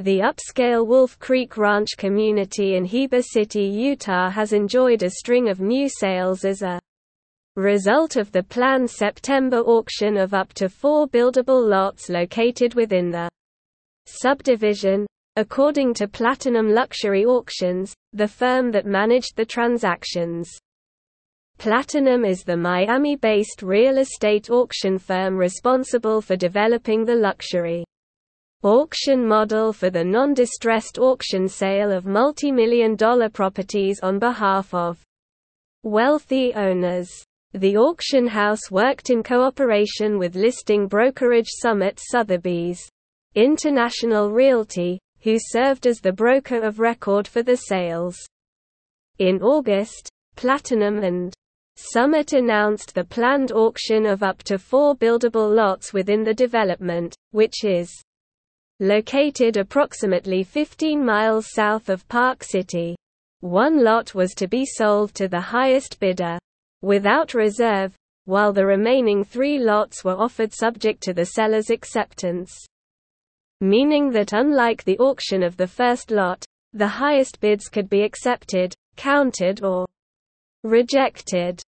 The upscale Wolf Creek Ranch community in Heber City, Utah has enjoyed a string of new sales as a result of the planned September auction of up to four buildable lots located within the subdivision. According to Platinum Luxury Auctions, the firm that managed the transactions. Platinum is the Miami-based real estate auction firm responsible for developing the luxury auction model for the non-distressed auction sale of multi-million dollar properties on behalf of wealthy owners. The auction house worked in cooperation with listing brokerage Summit Sotheby's International Realty, who served as the broker of record for the sales. In August, Platinum and Summit announced the planned auction of up to four buildable lots within the development, which is located approximately 15 miles south of Park City. One lot was to be sold to the highest bidder, without reserve, while the remaining three lots were offered subject to the seller's acceptance. Meaning that unlike the auction of the first lot, the highest bids could be accepted, counted or rejected.